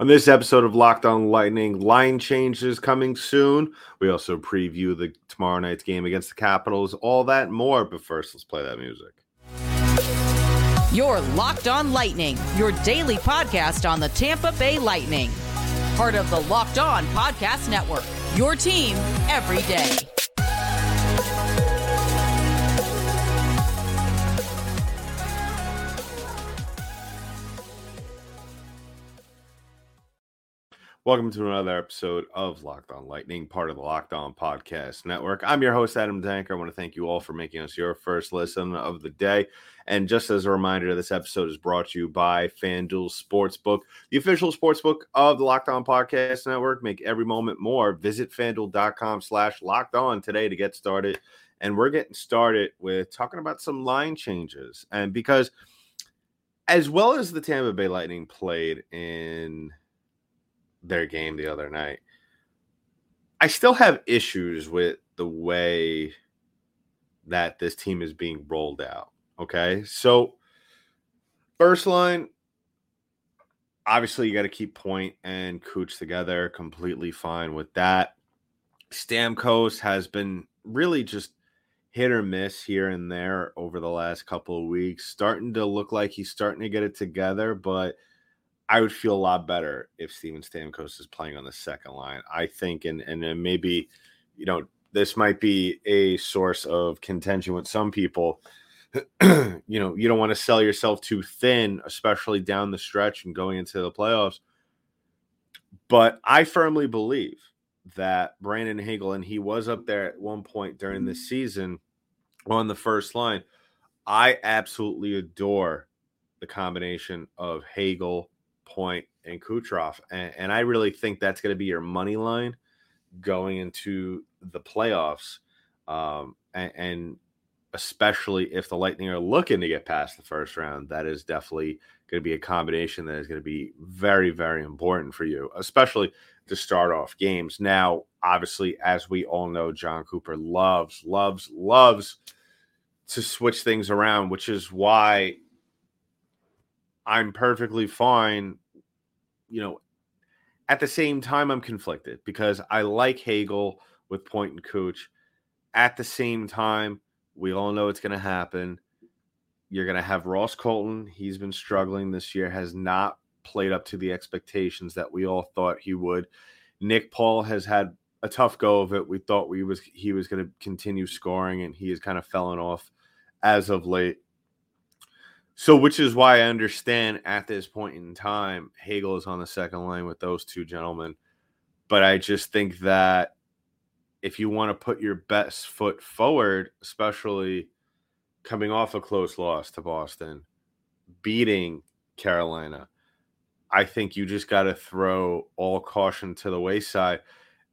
On this episode of Locked On Lightning, line changes coming soon. We also preview the tomorrow night's game against the Capitals, all that more. But first, let's play that music. Your Locked On Lightning, your daily podcast on the Tampa Bay Lightning. Part of the Locked On Podcast Network. Your team every day. Welcome to another episode of Locked On Lightning, part of the Locked On Podcast Network. I'm your host, Adam Danker. I want to thank you all for making us your first listen of the day. And just as a reminder, this episode is brought to you by FanDuel Sportsbook, the official sportsbook of the Locked On Podcast Network. Make every moment more. Visit fanduel.com slash locked on today to get started. And we're getting started with talking about some line changes. And because as well as the Tampa Bay Lightning played in their game the other night. I still have issues with the way that this team is being rolled out. Okay. So, first line, obviously, you got to keep Point and Cooch together. Completely fine with that. Stamkos has been really just hit or miss here and there over the last couple of weeks. Starting to look like he's starting to get it together, but I would feel a lot better if Steven Stamkos is playing on the second line. I think, and and then maybe, you know, this might be a source of contention with some people. you know, you don't want to sell yourself too thin, especially down the stretch and going into the playoffs. But I firmly believe that Brandon Hagel, and he was up there at one point during the mm-hmm. season on the first line. I absolutely adore the combination of Hagel Point and Kucherov, and, and I really think that's going to be your money line going into the playoffs, um, and, and especially if the Lightning are looking to get past the first round, that is definitely going to be a combination that is going to be very, very important for you, especially to start off games. Now, obviously, as we all know, Jon Cooper loves, loves, loves to switch things around, which is why I'm perfectly fine. You know, at the same time, I'm conflicted because I like Hagel with Point and Cooch. At the same time, we all know it's going to happen. You're going to have Ross Colton. He's been struggling this year, has not played up to the expectations that we all thought he would. Nick Paul has had a tough go of it. We thought we was he was going to continue scoring, and he has kind of fallen off as of late. So, which is why I understand at this point in time, Hagel is on the second line with those two gentlemen. But I just think that if you want to put your best foot forward, especially coming off a close loss to Boston, beating Carolina, I think you just got to throw all caution to the wayside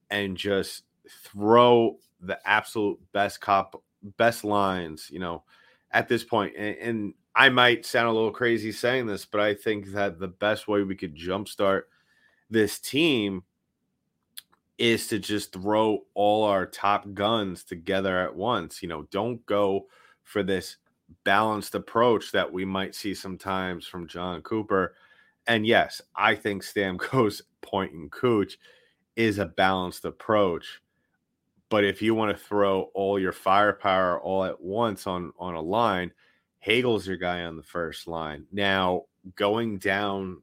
and just throw the absolute best cop, best lines, you know, at this point. And, and I might sound a little crazy saying this, but I think that the best way we could jumpstart this team is to just throw all our top guns together at once. You know, don't go for this balanced approach that we might see sometimes from Jon Cooper. And yes, I think Stamkos, Point, and Cooch is a balanced approach. But if you want to throw all your firepower all at once on on a line – Hagel's your guy on the first line. Now, going down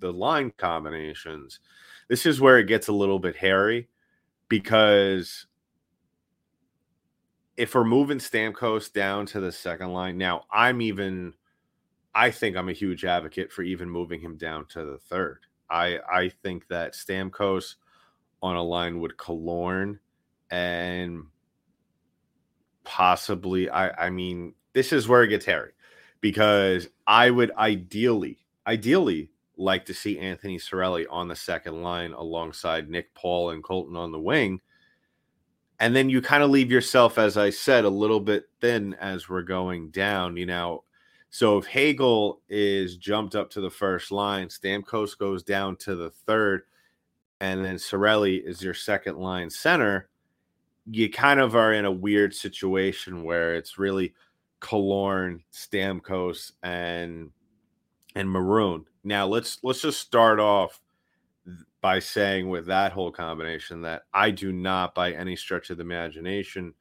the line combinations, this is where it gets a little bit hairy because if we're moving Stamkos down to the second line, now I'm even I think I'm a huge advocate for even moving him down to the third. I I think that Stamkos on a line with Killorn and possibly I I mean this is where it gets hairy because I would ideally, ideally like to see Anthony Cirelli on the second line alongside Nick Paul and Colton on the wing. And then you kind of leave yourself, as I said, a little bit thin as we're going down, you know. So if Hagel is jumped up to the first line, Stamkos goes down to the third, and then Cirelli is your second line center, you kind of are in a weird situation where it's really Killorn, Stamkos, and and Maroon. Now let's let's just start off by saying with that whole combination that I do not, by any stretch of the imagination,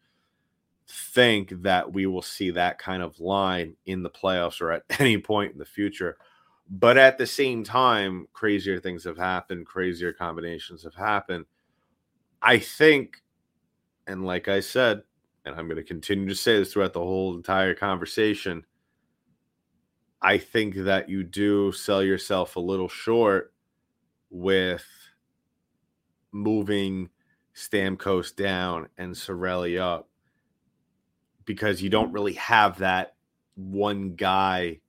think that we will see that kind of line in the playoffs or at any point in the future. But at the same time, crazier things have happened, crazier combinations have happened. I think, and like I said, and I'm going to continue to say this throughout the whole entire conversation, I think that you do sell yourself a little short with moving Stamkos down and Cirelli up because you don't really have that one guy.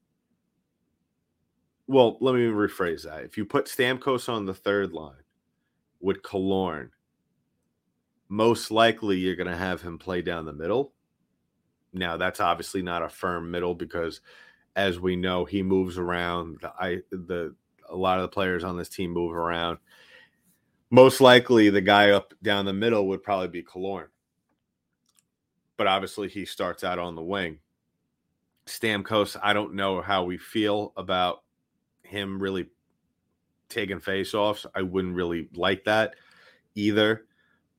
Well, let me rephrase that. If you put Stamkos on the third line with Killorn, most likely you're going to have him play down the middle. Now, that's obviously not a firm middle because, as we know, he moves around. The, I, the a lot of the players on this team move around. Most likely, the guy up down the middle would probably be Killorn, but obviously he starts out on the wing. Stamkos, I don't know how we feel about him really taking face-offs. I wouldn't really like that either.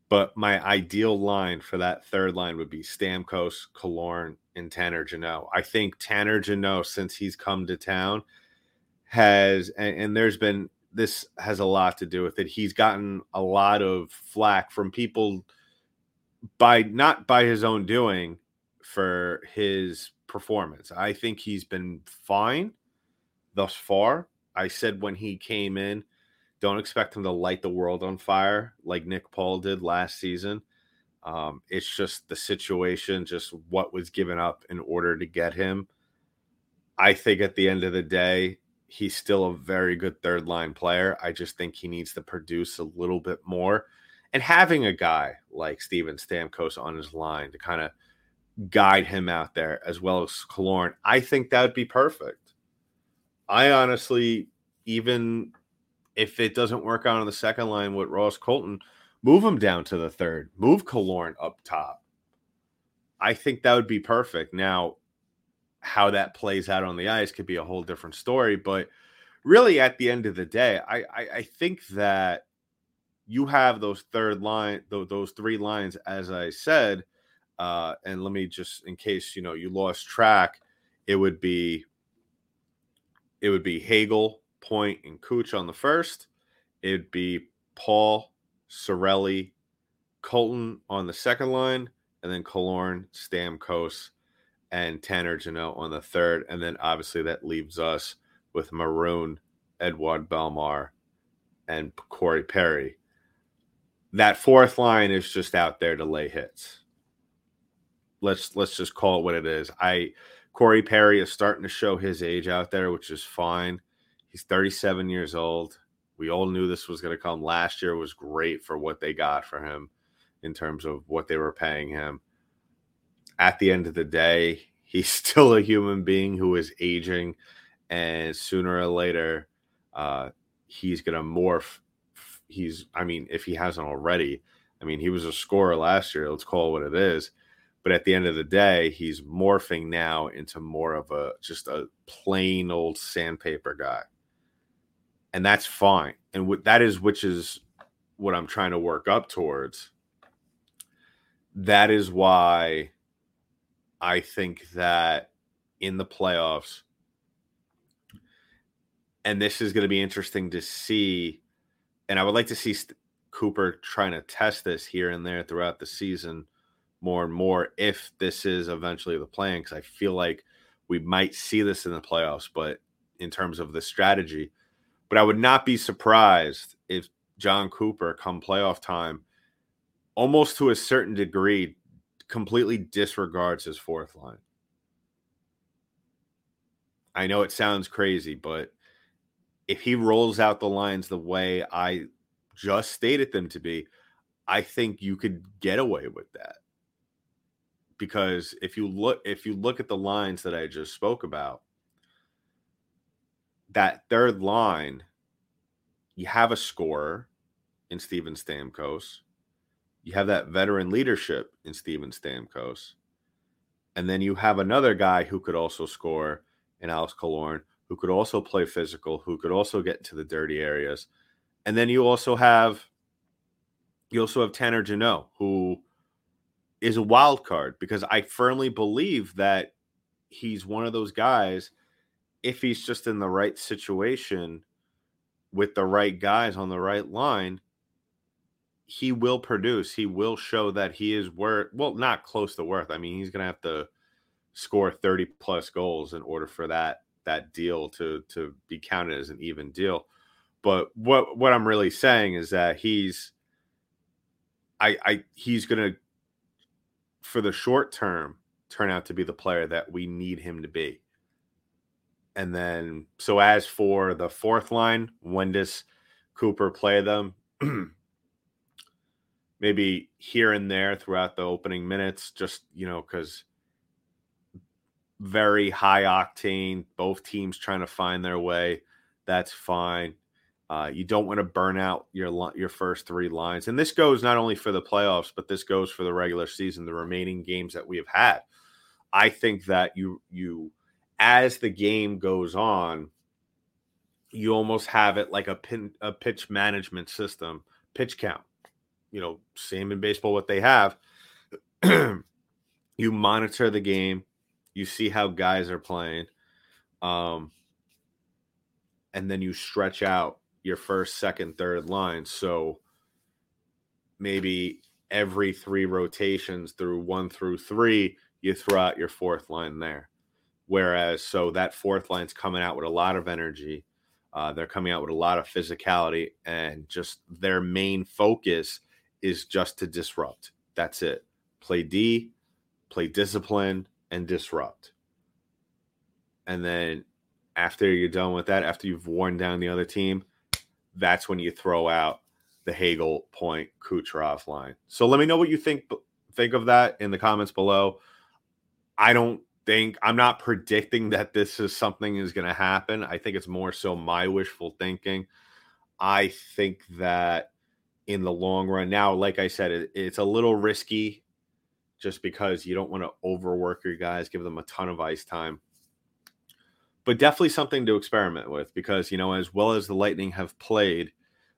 But my ideal line for that third line would be Stamkos, Killorn, and Tanner Jeannot. I think Tanner Jeannot, since he's come to town, has and, and there's been this has a lot to do with it. He's gotten a lot of flack from people by not by his own doing for his performance. I think he's been fine thus far. I said when he came in, don't expect him to light the world on fire like Nick Paul did last season. Um, it's just the situation, just what was given up in order to get him. I think at the end of the day, he's still a very good third line player. I just think he needs to produce a little bit more. And having a guy like Steven Stamkos on his line to kind of guide him out there, as well as Killorn, I think that would be perfect. I honestly, even if it doesn't work out on the second line with Ross Colton, move him down to the third, move Killorn up top. I think that would be perfect. Now, how that plays out on the ice could be a whole different story. But really, at the end of the day, I, I, I think that you have those third line, those three lines, as I said. Uh, and let me just, in case you know you lost track, it would be it would be Hagel, Point, and Cooch on the first. It'd be Paul, Cirelli, Colton on the second line, and then Killorn, Stamkos, and Tanner Jeannot on the third. And then obviously that leaves us with Maroon, Edouard Bellemare, and Corey Perry. That fourth line is just out there to lay hits. Let's let's just call it what it is. I Corey Perry is starting to show his age out there, which is fine. He's 37 years old. We all knew this was going to come. Last year was great for what they got for him in terms of what they were paying him at the end of the day, he's still a human being who is aging, and sooner or later, uh, he's gonna morph. He's, I mean, if he hasn't already, I mean, he was a scorer last year. Let's call it what it is. But at the end of the day, he's morphing now into more of a just a plain old sandpaper guy, and that's fine. And what that is, which is what I'm trying to work up towards. That is why I think that in the playoffs, and this is going to be interesting to see, and I would like to see Cooper trying to test this here and there throughout the season more and more if this is eventually the plan, because I feel like we might see this in the playoffs, but in terms of the strategy. But I would not be surprised if Jon Cooper, come playoff time, almost to a certain degree, completely disregards his fourth line. I know it sounds crazy, but if he rolls out the lines the way I just stated them to be, I think you could get away with that. Because if you look if you look at the lines that I just spoke about, that third line, you have a scorer in Steven Stamkos you have that veteran leadership in Steven Stamkos. And then you have another guy who could also score in Alex Killorn, who could also play physical, who could also get into the dirty areas. And then you also have you also have Tanner Jeannot, who is a wild card because I firmly believe that he's one of those guys. If he's just in the right situation with the right guys on the right line, he will produce. He will show that he is worth well, not close to worth. I mean, he's gonna have to score 30 plus goals in order for that that deal to to be counted as an even deal. But what what I'm really saying is that he's I I he's gonna for the short term turn out to be the player that we need him to be. And then so as for the fourth line, when does Cooper play them? Maybe here and there throughout the opening minutes, just you know, because very high octane, both teams trying to find their way. That's fine. Uh, you don't want to burn out your your first three lines, and this goes not only for the playoffs, but this goes for the regular season, the remaining games that we have had. I think that you you as the game goes on, you almost have it like a pin a pitch management system, pitch count. You know, same in baseball what they have. you monitor the game, you see how guys are playing, um, and then you stretch out your first, second, third line. So maybe every three rotations through one through three, you throw out your fourth line there. Whereas, so that fourth line's coming out with a lot of energy. Uh, they're coming out with a lot of physicality, and just their main focus is just to disrupt. That's it. Play D, play discipline, and disrupt. And then after you're done with that, after you've worn down the other team, that's when you throw out the Hagel point Kucherov line. So let me know what you think think of that in the comments below. I don't think I'm not predicting that this is something is going to happen. I think it's more so my wishful thinking. I think that in the long run, now, like I said, it, it's a little risky just because you don't want to overwork your guys, give them a ton of ice time. But definitely something to experiment with because, you know, as well as the Lightning have played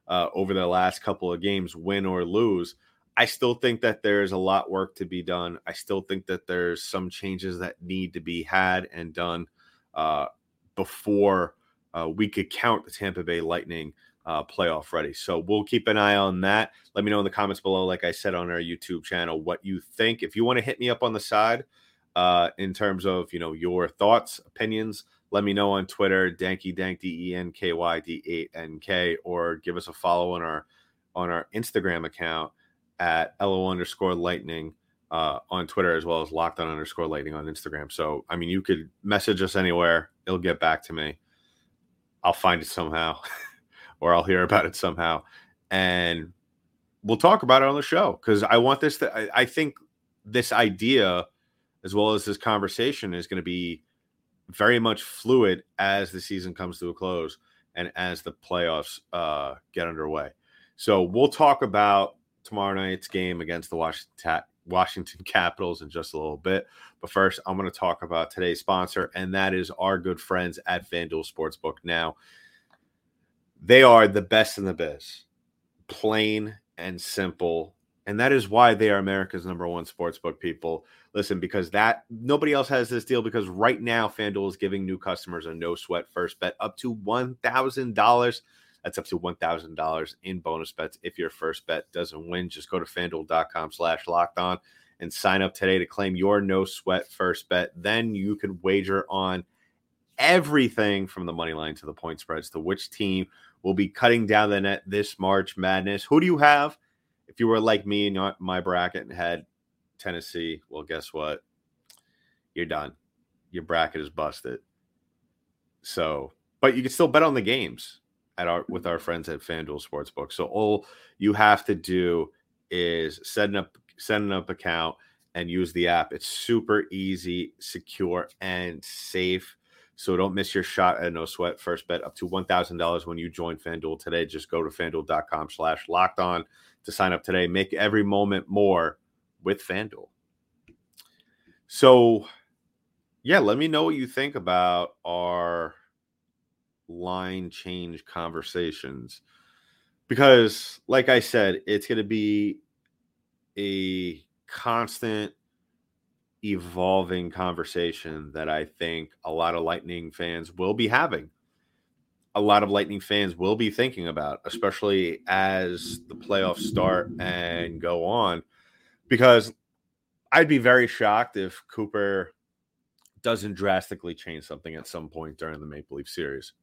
uh, over the last couple of games, win or lose, I still think that there's a lot work to be done. I still think that there's some changes that need to be had and done uh, before uh, we could count the Tampa Bay Lightning uh, playoff ready. So we'll keep an eye on that. Let me know in the comments below, like I said on our YouTube channel, what you think. If you want to hit me up on the side uh, in terms of you know your thoughts, opinions, let me know on Twitter, Danky Dank D E N K Y D 8 N K, or give us a follow on our on our Instagram account at LO underscore lightning uh, on Twitter as well as locked on underscore lightning on Instagram. So I mean you could message us anywhere, it'll get back to me. I'll find it somehow. or I'll hear about it somehow. And we'll talk about it on the show because I want this to, I, I think this idea, as well as this conversation, is going to be very much fluid as the season comes to a close and as the playoffs uh, get underway. So we'll talk about tomorrow night's game against the Washington, Washington Capitals in just a little bit. But first, I'm going to talk about today's sponsor, and that is our good friends at FanDuel Sportsbook. Now, they are the best in the biz, plain and simple. And that is why they are America's number one sportsbook people. Listen, because that nobody else has this deal because right now FanDuel is giving new customers a no sweat first bet up to $1,000. That's up to $1,000 in bonus bets. If your first bet doesn't win, just go to fanduel.com slash locked on and sign up today to claim your no sweat first bet. Then you can wager on everything from the money line to the point spreads to which team will be cutting down the net this March Madness. Who do you have? If you were like me in my bracket and had Tennessee, well, guess what? You're done. Your bracket is busted. So, but you can still bet on the games at our with our friends at FanDuel Sportsbook. So all you have to do is set up set an up account and use the app. It's super easy, secure, and safe. So don't miss your shot at no sweat first bet up to $1,000 when you join FanDuel today. Just go to fanduel.com slash locked on to sign up today. Make every moment more with FanDuel. So, yeah, let me know what you think about our line change conversations. because, like I said, it's going to be a constant evolving conversation that I think a lot of Lightning fans will be having. A lot of Lightning fans will be thinking about, especially as the playoffs start and go on, because I'd be very shocked if Cooper doesn't drastically change something at some point during the Maple Leaf series.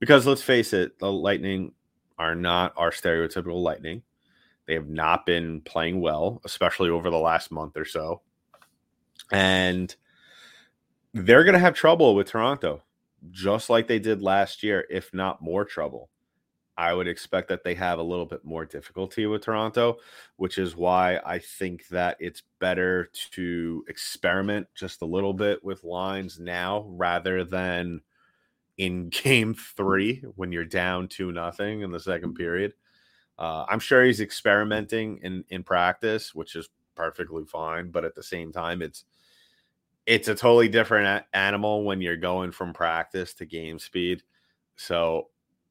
Because let's face it, the Lightning are not our stereotypical Lightning. They have not been playing well, especially over the last month or so. And they're going to have trouble with Toronto, just like they did last year, if not more trouble. I would expect that they have a little bit more difficulty with Toronto, which is why I think that it's better to experiment just a little bit with lines now rather than in game three when you're down two nothing in the second period. Uh, I'm sure he's experimenting in in practice, which is perfectly fine. But at the same time, it's it's a totally different a- animal when you're going from practice to game speed. So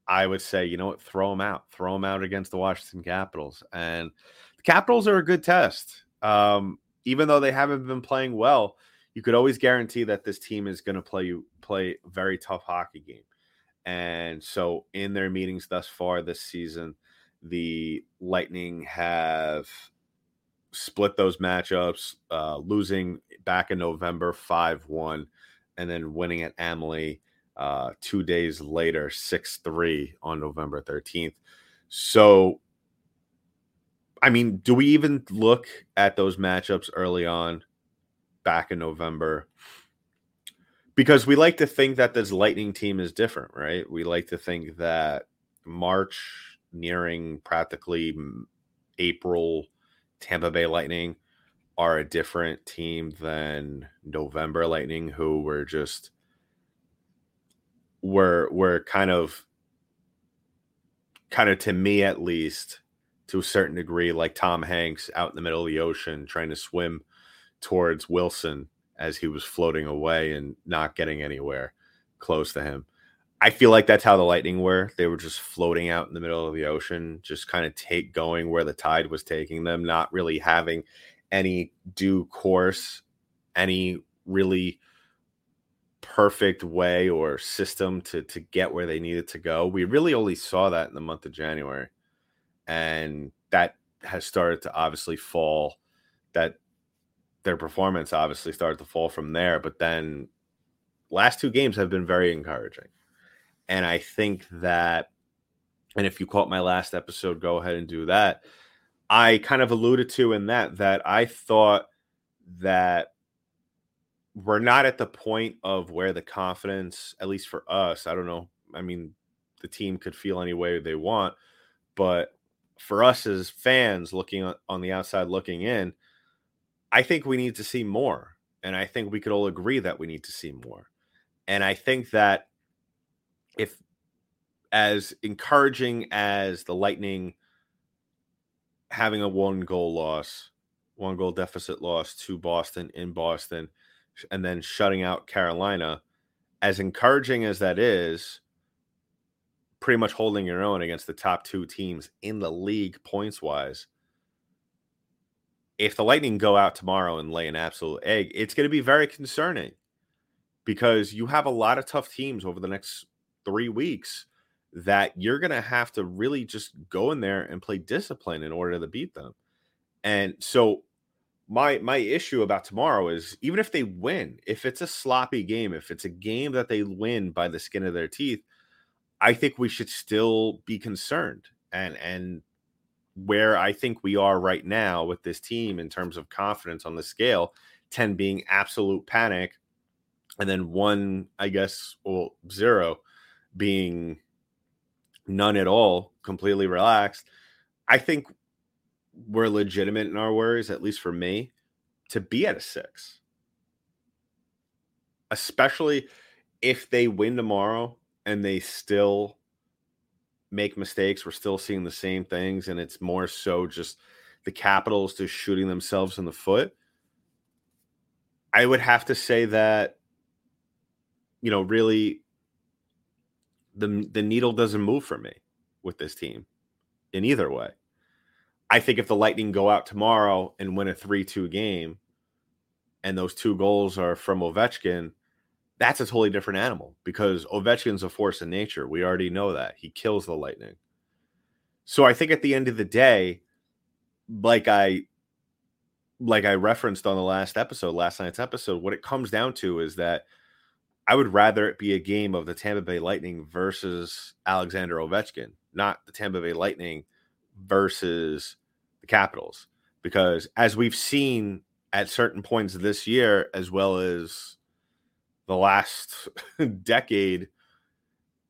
I would say, you know what, throw him out, throw him out against the Washington Capitals, and the Capitals are a good test. Um, even though they haven't been playing well, you could always guarantee that this team is going to play you play very tough hockey game. And so, in their meetings thus far this season, the Lightning have split those matchups, uh, losing back in November 5 1, and then winning at Amalie uh, two days later, 6 3 on November 13th. So, I mean, do we even look at those matchups early on back in November? Because we like to think that this Lightning team is different, right? We like to think that March nearing practically April, Tampa Bay Lightning are a different team than November Lightning, who were just were were kind of kind of to me at least to a certain degree like Tom Hanks out in the middle of the ocean trying to swim towards Wilson as he was floating away and not getting anywhere close to him. I feel like that's how the Lightning were. They were just floating out in the middle of the ocean, just kind of take going where the tide was taking them, not really having any due course, any really perfect way or system to to get where they needed to go. We really only saw that in the month of January. And that has started to obviously fall that their performance obviously started to fall from there, but then last two games have been very encouraging. And I think that, and if you caught my last episode, go ahead and do that. I kind of alluded to in that that I thought that we're not at the point of where the confidence, at least for us, I don't know. I mean, the team could feel any way they want, but for us as fans looking on the outside looking in, I think we need to see more. And I think we could all agree that we need to see more. And I think that if as encouraging as the Lightning having a one goal loss, one goal deficit loss to Boston in Boston, and then shutting out Carolina, as encouraging as that is, pretty much holding your own against the top two teams in the league points wise. If the Lightning go out tomorrow and lay an absolute egg, it's going to be very concerning because you have a lot of tough teams over the next three weeks that you're going to have to really just go in there and play discipline in order to beat them. And so my my issue about tomorrow is even if they win, if it's a sloppy game, if it's a game that they win by the skin of their teeth, I think we should still be concerned. And and where I think we are right now with this team in terms of confidence on the scale, 10 being absolute panic and then one I guess well zero being none at all, completely relaxed, I think we're legitimate in our worries, at least for me, to be at a six. Especially if they win tomorrow and they still make mistakes, we're still seeing the same things, and it's more so just the Capitals just shooting themselves in the foot. I would have to say that, you know, really the the needle doesn't move for me. with this team in either way. I think if the Lightning go out tomorrow and win a 3 2 game, and those two goals are from Ovechkin, that's a totally different animal because Ovechkin's a force in nature. We already know that. He kills the Lightning. So I think at the end of the day, like I like I referenced on the last episode, last night's episode, what it comes down to is that I would rather it be a game of the Tampa Bay Lightning versus Alexander Ovechkin, not the Tampa Bay Lightning versus the Capitals. Because as we've seen at certain points this year, as well as the last decade,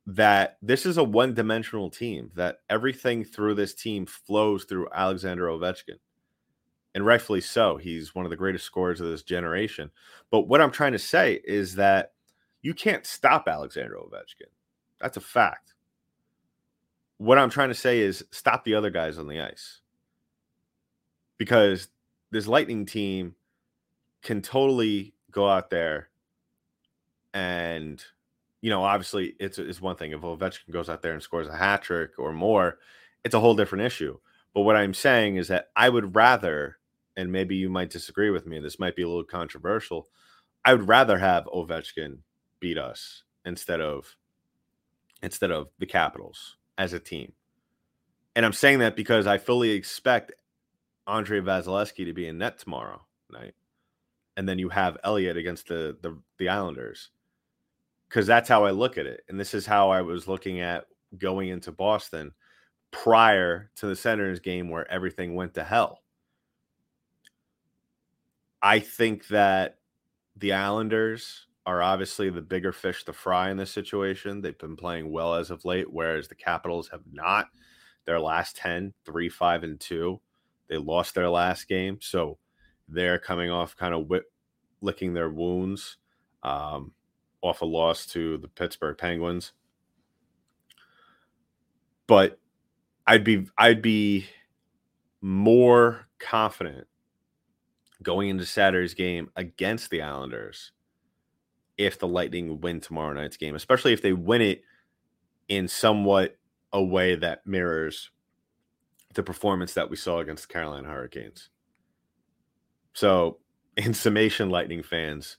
that this is a one dimensional team, that everything through this team flows through Alexander Ovechkin and rightfully so. He's one of the greatest scorers of this generation. But what I'm trying to say is that you can't stop Alexander Ovechkin. That's a fact. What I'm trying to say is stop the other guys on the ice. Because this Lightning team can totally go out there and you know, obviously it's it's one thing if Ovechkin goes out there and scores a hat trick or more, it's a whole different issue. But what I'm saying is that I would rather and maybe you might disagree with me, this might be a little controversial. I would rather have Ovechkin beat us instead of instead of the Capitals as a team. And I'm saying that because I fully expect Andre Vasilevskiy to be in net tomorrow night. And then you have Elliott against the the, the Islanders. Because that's how I look at it. And this is how I was looking at going into Boston prior to the Senators game where everything went to hell. I think that the Islanders are obviously the bigger fish to fry in this situation. They've been playing well as of late, whereas the Capitals have not. Their last 10, 3, 5, and 2. They lost their last game. So they're coming off kind of whip, licking their wounds um, off a loss to the Pittsburgh Penguins. But I'd be I'd be more confident going into Saturday's game against the Islanders if the Lightning win tomorrow night's game, especially if they win it in somewhat a way that mirrors the performance that we saw against the Carolina Hurricanes. So, in summation, Lightning fans,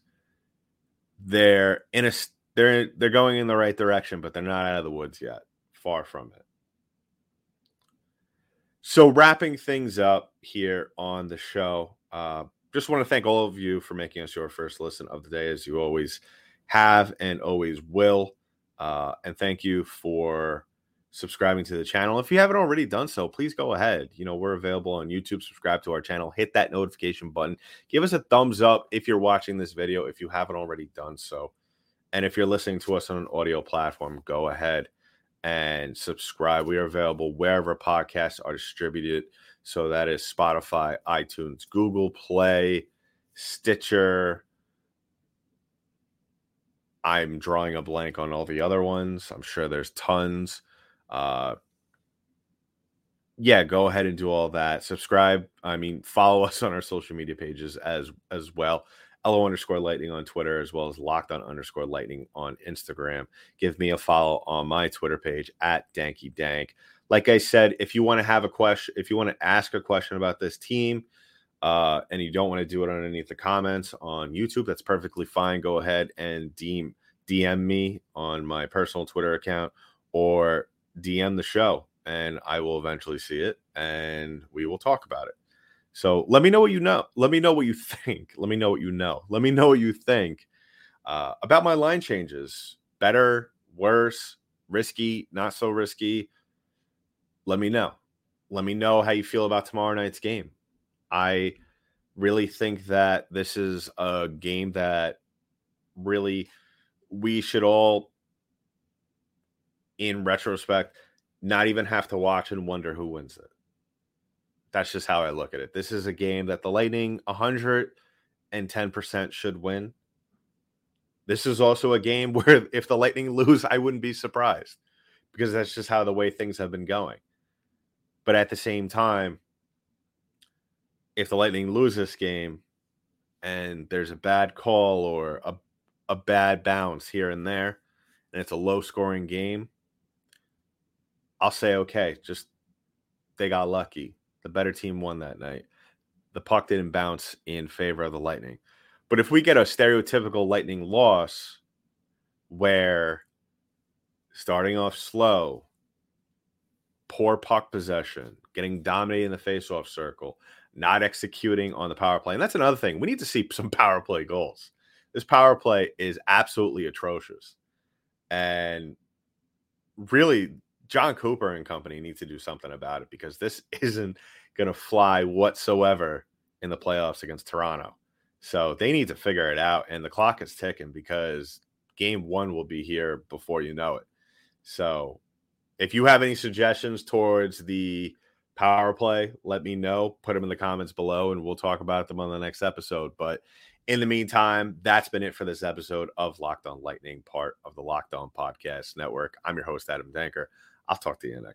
they're in a they're they're going in the right direction, but they're not out of the woods yet. Far from it. So, wrapping things up here on the show, uh, just want to thank all of you for making us your first listen of the day, as you always have and always will. Uh, and thank you for subscribing to the channel. If you haven't already done so, please go ahead. You know, we're available on YouTube. Subscribe to our channel, hit that notification button, give us a thumbs up if you're watching this video, if you haven't already done so. And if you're listening to us on an audio platform, go ahead and subscribe. We are available wherever podcasts are distributed. So that is Spotify, iTunes, Google Play, Stitcher. I'm drawing a blank on all the other ones. I'm sure there's tons. Uh, yeah, go ahead and do all that. Subscribe. I mean, follow us on our social media pages as as well. LO underscore lightning on Twitter, as well as locked on underscore lightning on Instagram. Give me a follow on my Twitter page at Danky Dank like I said, if you want to have a question, if you want to ask a question about this team, uh, and you don't want to do it underneath the comments on YouTube, that's perfectly fine. Go ahead and DM, DM me on my personal Twitter account or DM the show, and I will eventually see it and we will talk about it. So let me know what you know. Let me know what you think. Let me know what you know. Let me know what you think uh, about my line changes. Better, worse, risky, not so risky let me know. Let me know how you feel about tomorrow night's game. I really think that this is a game that really we should all, in retrospect, not even have to watch and wonder who wins it. That's just how I look at it. This is a game that the Lightning 110% should win. This is also a game where if the Lightning lose, I wouldn't be surprised because that's just how the way things have been going. But at the same time, if the Lightning lose this game and there's a bad call or a, a bad bounce here and there, and it's a low scoring game, I'll say, okay, just they got lucky. The better team won that night. The puck didn't bounce in favor of the Lightning. But if we get a stereotypical Lightning loss where starting off slow, poor puck possession, getting dominated in the faceoff circle, not executing on the power play. And that's another thing. We need to see some power play goals. This power play is absolutely atrocious. And really, Jon Cooper and company need to do something about it because this isn't going to fly whatsoever in the playoffs against Toronto. So they need to figure it out. And the clock is ticking because game one will be here before you know it. So if you have any suggestions towards the power play, let me know. Put them in the comments below and we'll talk about them on the next episode. But in the meantime, that's been it for this episode of Locked On Lightning, part of the Locked On Podcast Network. I'm your host, Adam Danker. I'll talk to you next.